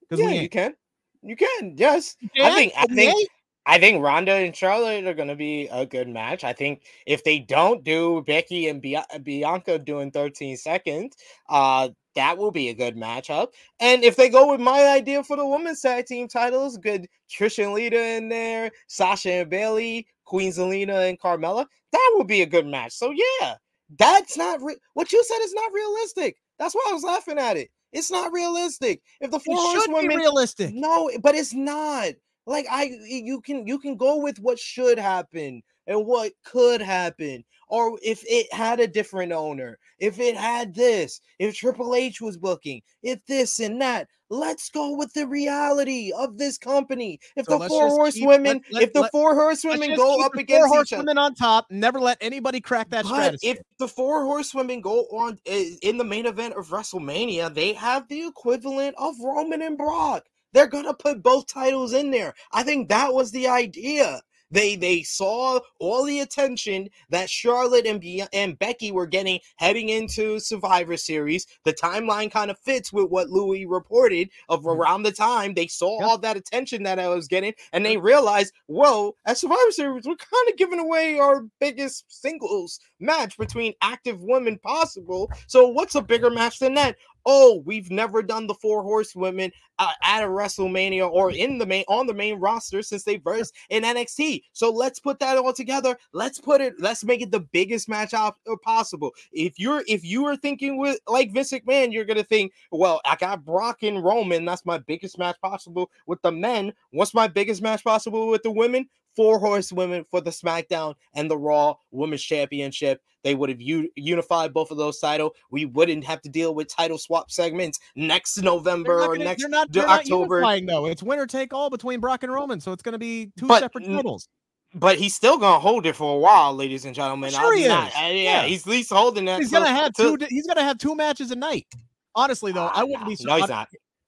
Because Yeah, we you can. You can. Yes. I can't? think. I We think. I think Ronda and Charlotte are going to be a good match. I think if they don't do Becky and Bia- Bianca doing 13 seconds, uh, that will be a good matchup. And if they go with my idea for the women's tag team titles, good Trish and Lita in there, Sasha and Bayley, Queen Zelina and Carmella, that would be a good match. So yeah, that's not re- what you said is not realistic. That's why I was laughing at it. It's not realistic. If the four It should be horsewomen realistic. no, but it's not. Like I you can you can go with what should happen and what could happen or if it had a different owner, if it had this, if Triple H was booking, if this and that. Let's go with the reality of this company. If So the four horsewomen, let- let- if the let- four horsewomen go up the against four horsewomen on top. Never let anybody crack that but if the four horsewomen go on eh, in the main event of WrestleMania, they have the equivalent of Roman and Brock. They're gonna put both titles in there. I think that was the idea. They they saw all the attention that Charlotte and Be- and Becky were getting heading into Survivor Series. The timeline kind of fits with what Louis reported of Mhm. around the time they saw Yeah. all that attention that I was getting, and they realized, whoa, at Survivor Series, we're kind of giving away our biggest singles match between active women possible. So what's a bigger match than that? Oh, we've never done the four horsewomen uh, at a WrestleMania or in the main on the main roster since they burst in NXT. So let's put that all together. Let's put it. Let's make it the biggest match uh, possible. If you're if you are thinking with like Vince McMahon, you're gonna think, well, I got Brock and Roman. That's my biggest match possible with the men. What's my biggest match possible with the women? Four horsewomen for the SmackDown and the Raw Women's Championship. They would have u- unified both of those titles. We wouldn't have to deal with title swap segments next November or gonna, next they're not, they're October. Not unifying, though. It's winner take all between Brock and Roman, so it's going to be two But separate titles. But he's still gonna hold it for a while, ladies and gentlemen. Sure he not- is. uh, yeah, Yeah. he's at least holding that. He's going to have two. He's going to have two matches a night. Honestly, though, I Ah, wouldn't be. No, he's I-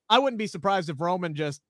I wouldn't be surprised if Roman just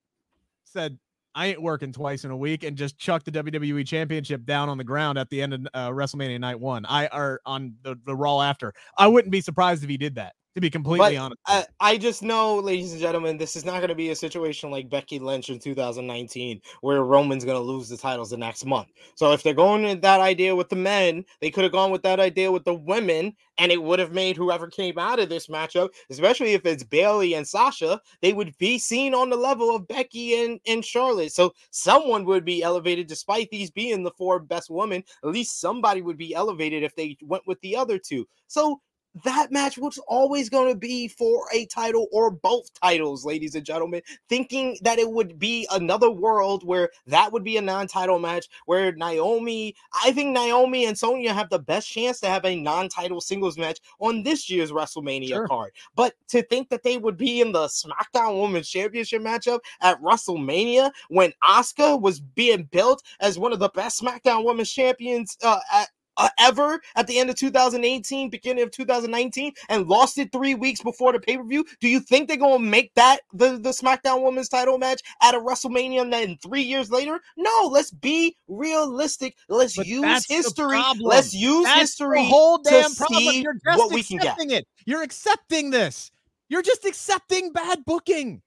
said, "I ain't working twice in a week," and just chuck the WWE Championship down on the ground at the end of uh, WrestleMania Night One. I are on the, the Raw after. I wouldn't be surprised if he did that. To be completely But honest, I, I just know, ladies and gentlemen, this is not going to be a situation like Becky Lynch in 2019, where Roman's going to lose the titles the next month. So if they're going with that idea with the men, they could have gone with that idea with the women, and it would have made whoever came out of this matchup, especially if it's Bayley and Sasha, they would be seen on the level of Becky and, and Charlotte. So someone would be elevated, despite these being the four best women. At least somebody would be elevated if they went with the other two. So that match was always going to be for a title or both titles, ladies and gentlemen. Thinking that it would be another world where that would be a non title match where Naomi, I think Naomi and Sonya have the best chance to have a non title singles match on this year's WrestleMania Sure. card. But to think that they would be in the SmackDown Women's Championship matchup at WrestleMania when Asuka was being built as one of the best SmackDown Women's Champions uh, at, uh, ever at the end of 2018, beginning of 2019, and lost it three weeks before the pay per view. Do you think they're gonna make that the, the SmackDown Women's Title match at a WrestleMania and then three years later? No, let's be realistic. Let's But use history. Let's use That's history the whole to damn problem. You're just what we can get. accepting it. You're accepting this. You're just accepting bad booking.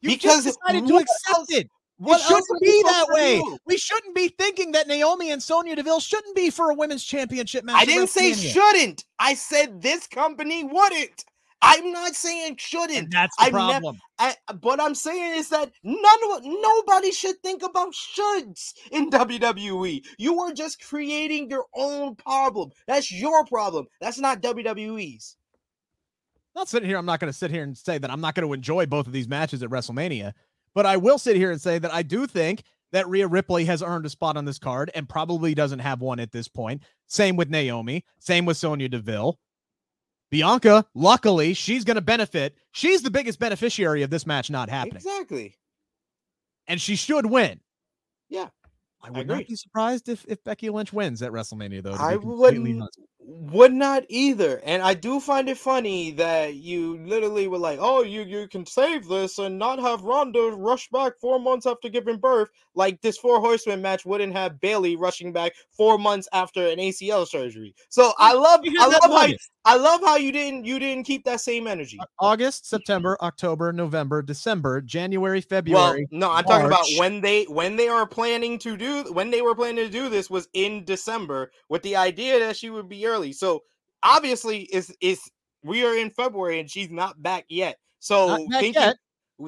You Because just decided to accept else- it. What it shouldn't be that way. do? We shouldn't be thinking that Naomi and Sonya Deville shouldn't be for a women's championship match. I didn't say shouldn't. I said this company wouldn't. I'm not saying shouldn't. that's the I've nev- problem. I, what I'm saying is that none nobody should think about shoulds in WWE. You are just creating your own problem. That's your problem. That's not WWE's. not sitting here. I'm not going to sit here and say that I'm not going to enjoy both of these matches at WrestleMania, but I will sit here and say that I do think that Rhea Ripley has earned a spot on this card and probably doesn't have one at this point. Same with Naomi. Same with Sonya Deville. Bianca, luckily, she's going to benefit. She's the biggest beneficiary of this match not happening, Exactly. and she should win. Yeah, I would agree. not be surprised if, if Becky Lynch wins at WrestleMania, though. I wouldn't honest. Would not either. And I do find it funny that you literally were like, "Oh, you you can save this and not have Ronda rush back four months after giving birth." Like this four horseman match wouldn't have Bayley rushing back four months after an ACL surgery. So I love I love how nugget. I love how you didn't you didn't keep that same energy. August, September, October, November, December, January, February. Well, no, I'm talking about when they when they are planning to do when they were planning to do this was in December with the idea that she would be early. So obviously, is is we are in February and she's not back yet. So Not back thinking yet.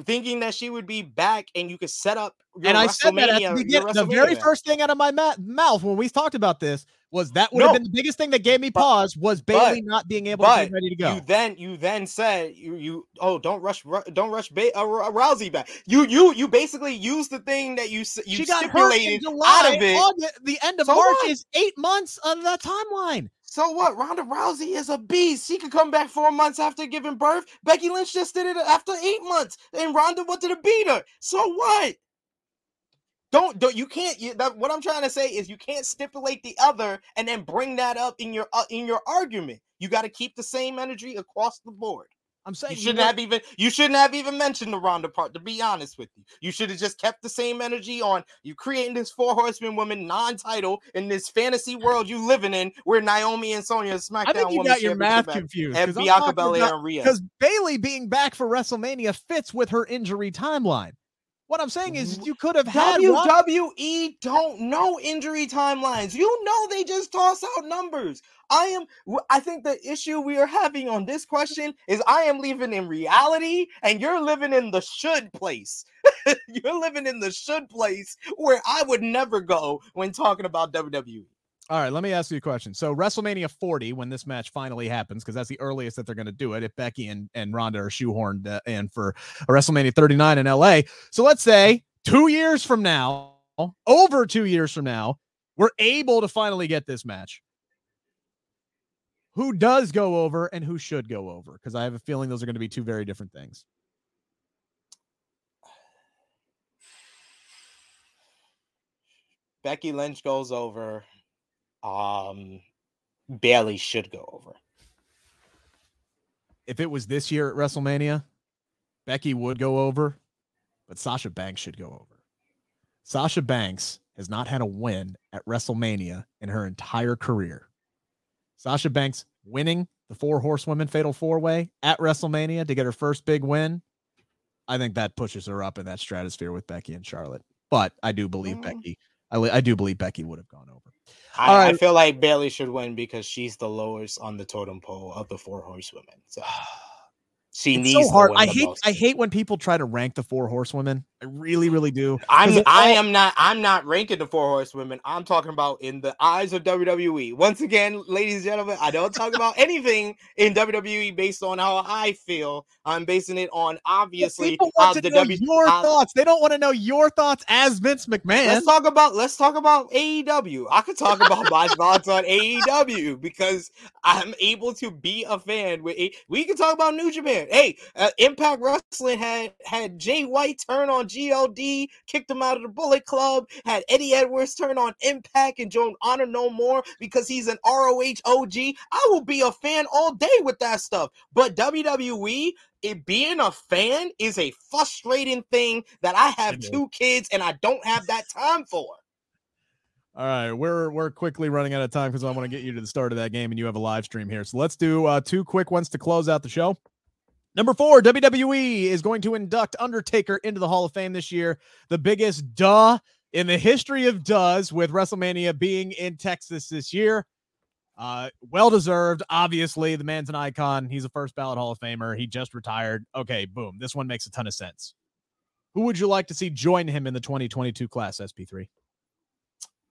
thinking that she would be back and you could set up your and I said that at the beginning. The very first thing out of my ma- mouth when we talked about this was that would have been the biggest thing that gave me But- pause was Bayley not being able to but be ready to go. You then you then said you you oh don't rush Ru- don't rush ba- uh, Ru- Rousey back. You you you basically used the thing that you you she got hurt in stipulated July. out of it. August, the end of So March what? is eight months of the timeline. So what? Ronda Rousey is a beast. She could come back four months after giving birth. Becky Lynch just did it after eight months, and Ronda wanted to beat her. So what? Don't don't you can't. You, that, what I'm trying to say is you can't stipulate the other and then bring that up in your uh, in your argument. You got to keep the same energy across the board. I'm saying You you shouldn't know- have even you shouldn't have even mentioned the Ronda part. To be honest with you, you should have just kept the same energy on you creating this four horsemen woman non-title in this fantasy world you living in, where Naomi and Sonya SmackDown I think you got your math confused. and Bianca Belair and Rhea. Because Bayley being back for WrestleMania fits with her injury timeline. What I'm saying is, you could have had WWE don't know injury timelines. You know they just toss out numbers. I am. I think the issue we are having on this question is I am living in reality, and you're living in the should place. you're living in the should place where I would never go when talking about. WWE. All right, let me ask you a question. So WrestleMania 40, when this match finally happens, because that's the earliest that they're going to do it, if Becky and, and Ronda are shoehorned uh, in for WrestleMania 39 in LA. So let's say two years from now, over two years from now, we're able to finally get this match. Who does go over and who should go over? Because I have a feeling those are going to be two very different things. Becky Lynch goes over. Um, Bayley should go over. If it was this year at WrestleMania, Becky would go over, but Sasha Banks should go over. Sasha Banks has not had a win at WrestleMania in her entire career. Sasha Banks winning the four horsewomen fatal four way at WrestleMania to get her first big win. I think that pushes her up in that stratosphere with Becky and Charlotte. But I do believe Mm. Becky. I, I do believe Becky would have gone over. I, I feel like Bayley should win because she's the lowest on the totem pole of the four horsewomen. So she It's needs so hard. I hate. I hate when people try to rank the four horsewomen. I really, really do. I'm I am not I'm not ranking the four horsewomen. I'm talking about in the eyes of WWE. Once again, ladies and gentlemen, I don't talk about anything in WWE based on how I feel. I'm basing it on obviously people want to the know W. your thoughts. They don't want to know your thoughts as Vince McMahon. Let's talk about let's talk about AEW. I could talk about my thoughts on AEW because I'm able to be a fan with a, we can talk about New Japan. Hey, uh, Impact Wrestling had had Jay White turn on GLD, kicked him out of the Bullet Club, had Eddie Edwards turn on Impact and join Honor No More because he's an ROH OG. I will be a fan all day with that stuff. But WWE it being a fan is a frustrating thing that I have two kids and I don't have that time for. All right, we're we're quickly running out of time because I want to get you to the start of that game, and you have a live stream here. So let's do uh, two quick ones to close out the show. Number four, WWE is going to induct Undertaker into the Hall of Fame this year. The biggest duh in the history of does, with WrestleMania being in Texas this year. Uh, well deserved. Obviously, the man's an icon. He's a first ballot Hall of Famer. He just retired. Okay, boom. This one makes a ton of sense. Who would you like to see join him in the 2022 class, SP3?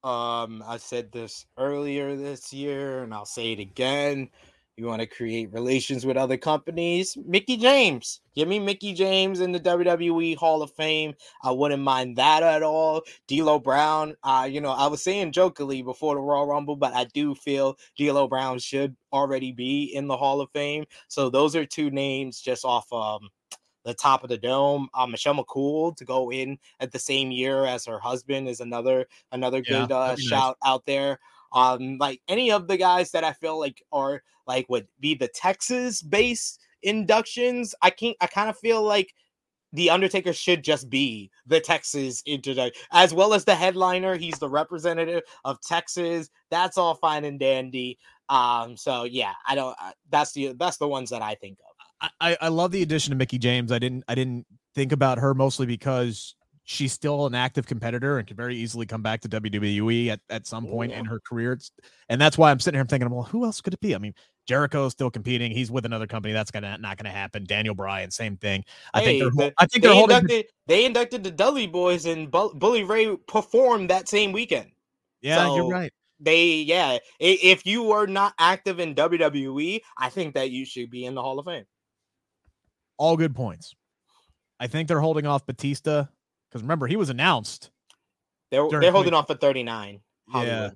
Um, I said this earlier this year, and I'll say it again. You want to create relations with other companies? Mickie James. Give me Mickie James in the WWE Hall of Fame. I wouldn't mind that at all. D'Lo Brown. Uh, you know, I was saying jokingly before the Royal Rumble, but I do feel D'Lo Brown should already be in the Hall of Fame. So those are two names just off um the top of the dome. Uh, Michelle McCool to go in at the same year as her husband is another another Yeah, good uh, nice. shout out there. Um, like any of the guys that I feel like are like would be the Texas based inductions. I can't. I kind of feel like the Undertaker should just be the Texas introduction, as well as the headliner. He's the representative of Texas. That's all fine and dandy. Um, so yeah, I don't. That's the that's the ones that I think of. I, I love the addition of Mickie James. I didn't I didn't think about her mostly because she's still an active competitor and can very easily come back to WWE at, at some point in her career. It's, and that's why I'm sitting here I'm thinking, well, who else could it be? I mean, Jericho's still competing. He's with another company. That's gonna not gonna happen. Daniel Bryan, same thing. I think they're the- I think they they're holding inducted they inducted the Dudley Boyz and Bu- Bully Ray performed that same weekend. Yeah, you're right. They yeah, if you were not active in WWE, I think that you should be in the Hall of Fame. All good points. I think they're holding off Batista because remember he was announced. They're they're holding off for 39. Yeah.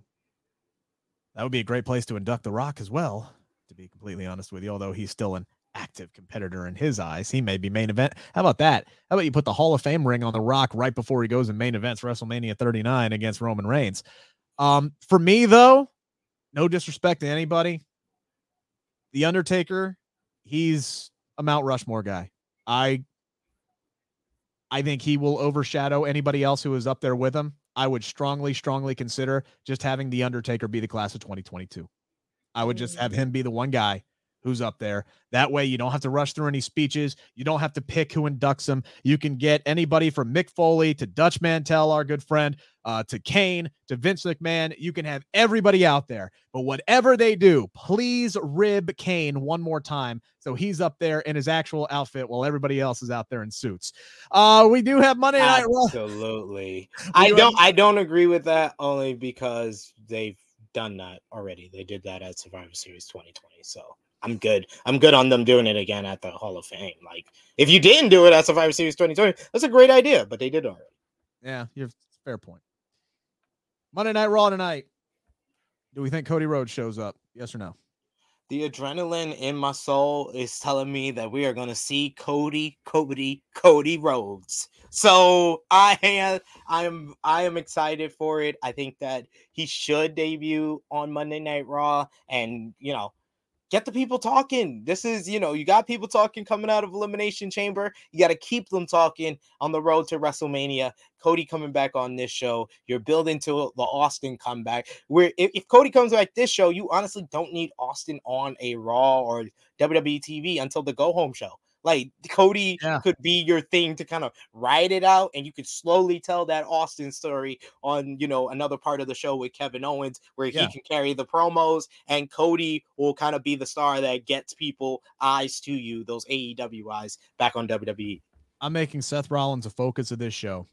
That would be a great place to induct The Rock as well, to be completely honest with you, although he's still an active competitor in his eyes. He may be main event. How about that? How about you put the Hall of Fame ring on The Rock right before he goes in main events WrestleMania 39 against Roman Reigns? Um, for me, though, no disrespect to anybody, The Undertaker, he's a Mount Rushmore guy. I I think he will overshadow anybody else who is up there with him. I would strongly, strongly consider just having the Undertaker be the class of 2022. I would just have him be the one guy who's up there. That way, you don't have to rush through any speeches. You don't have to pick who inducts them. You can get anybody from Mick Foley to Dutch Mantell, our good friend, uh, to Kane to Vince McMahon. You can have everybody out there. But whatever they do, please rib Kane one more time so he's up there in his actual outfit while everybody else is out there in suits. Uh, we do have Monday Night Raw. Absolutely. I don't. I don't agree with that only because they've done that already. They did that at Survivor Series 2020. So I'm good. I'm good on them doing it again at the Hall of Fame. Like if you didn't do it at Survivor Series 2020, that's a great idea, but they did already. Yeah, you have fair point. Monday Night Raw tonight. Do we think Cody Rhodes shows up? Yes or no? The adrenaline in my soul is telling me that we are going to see Cody, Cody, Cody Rhodes. So I am, I am, I am excited for it. I think that he should debut on Monday Night Raw, and you know, get the people talking. This is, you know, you got people talking coming out of Elimination Chamber. You got to keep them talking on the road to WrestleMania. Cody coming back on this show. You're building to the Austin comeback. Where if, if Cody comes back this show, you honestly don't need Austin on a Raw or WWE TV until the go home show. Like Cody yeah. could be your thing to kind of ride it out, and you could slowly tell that Austin story on you know another part of the show with Kevin Owens, where yeah. he can carry the promos, and Cody will kind of be the star that gets people eyes to you, those AEW eyes back on WWE. I'm making Seth Rollins a focus of this show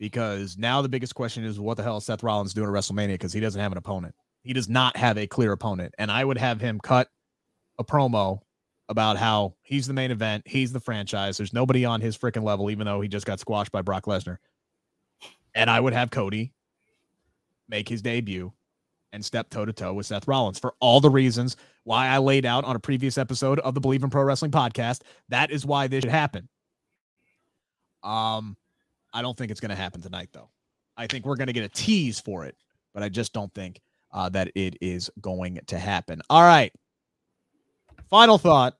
because now the biggest question is what the hell is Seth Rollins doing at WrestleMania because he doesn't have an opponent. He does not have a clear opponent, and I would have him cut a promo about how he's the main event, he's the franchise. There's nobody on his freaking level, even though he just got squashed by Brock Lesnar. And I would have Cody make his debut and step toe to toe with Seth Rollins for all the reasons why I laid out on a previous episode of the Bleav in Pro Wrestling podcast. That is why this should happen. Um, I don't think it's going to happen tonight, though. I think we're going to get a tease for it, but I just don't think uh, that it is going to happen. All right. Final thought.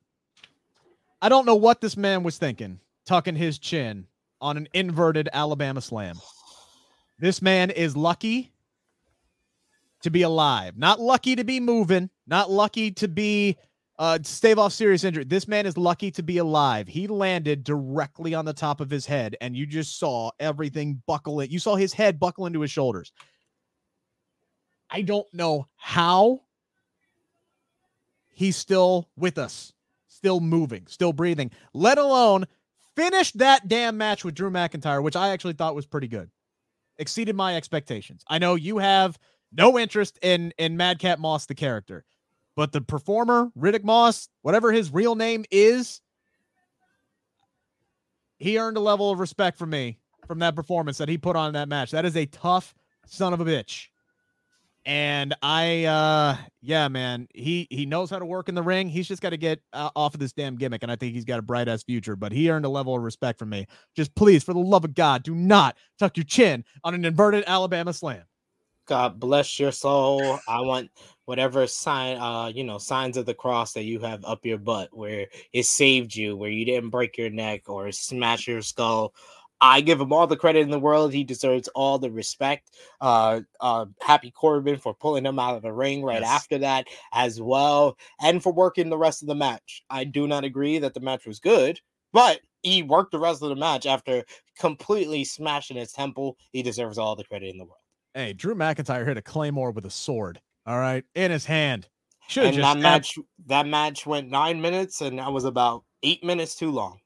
I don't know what this man was thinking, tucking his chin on an inverted Alabama slam. This man is lucky to be alive, not lucky to be moving, not lucky to be uh, stave off serious injury. This man is lucky to be alive. He landed directly on the top of his head, and you just saw everything buckle in. You saw his head buckle into his shoulders. I don't know how he's still with us, still moving, still breathing, let alone finish that damn match with Drew McIntyre, which I actually thought was pretty good. Exceeded my expectations. I know you have no interest in in Madcap Moss the character, but the performer, Riddick Moss, whatever his real name is, he earned a level of respect from me from that performance that he put on that match. That is a tough son of a bitch. And I, uh, yeah, man, he he knows how to work in the ring. He's just got to get uh, off of this damn gimmick, and I think he's got a bright ass future. But he earned a level of respect from me. Just please, for the love of God, do not tuck your chin on an inverted Alabama slam. God bless your soul. I want whatever sign, uh, you know, signs of the cross that you have up your butt, where it saved you, where you didn't break your neck or smash your skull I give him all the credit in the world. He deserves all the respect. Uh, uh, happy Corbin for pulling him out of the ring right yes. after that as well, and for working the rest of the match. I do not agree that the match was good, but he worked the rest of the match after completely smashing his temple. He deserves all the credit in the world. Hey, Drew McIntyre hit a claymore with a sword. All right, in his hand. Should and that match that match went nine minutes, and that was about eight minutes too long.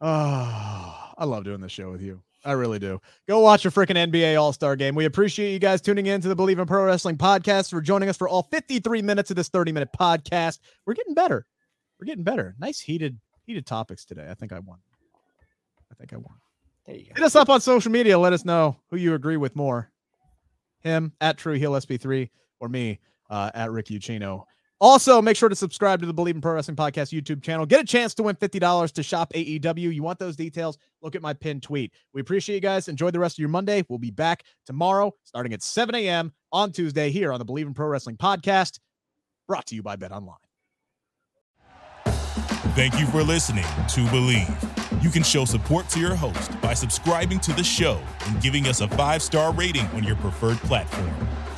Oh, I love doing this show with you. I really do. Go watch a freaking NBA All Star game. We appreciate you guys tuning in to the Bleav in Pro Wrestling podcast for joining us for all 53 minutes of this 30 minute podcast. We're getting better. We're getting better. Nice heated heated topics today. I think I won. I think I won. There you go. Hit us up on social media. Let us know who you agree with more. Him at True Heel SP3 or me uh, at Rick Ucchino. Also, make sure to subscribe to the Bleav in Pro Wrestling Podcast YouTube channel. Get a chance to win $50 to shop AEW. You want those details? Look at my pinned tweet. We appreciate you guys. Enjoy the rest of your Monday. We'll be back tomorrow starting at 7 a.m. on Tuesday here on the Bleav in Pro Wrestling Podcast, brought to you by Bet Online. Thank you for listening to Bleav. You can show support to your host by subscribing to the show and giving us a five star rating on your preferred platform.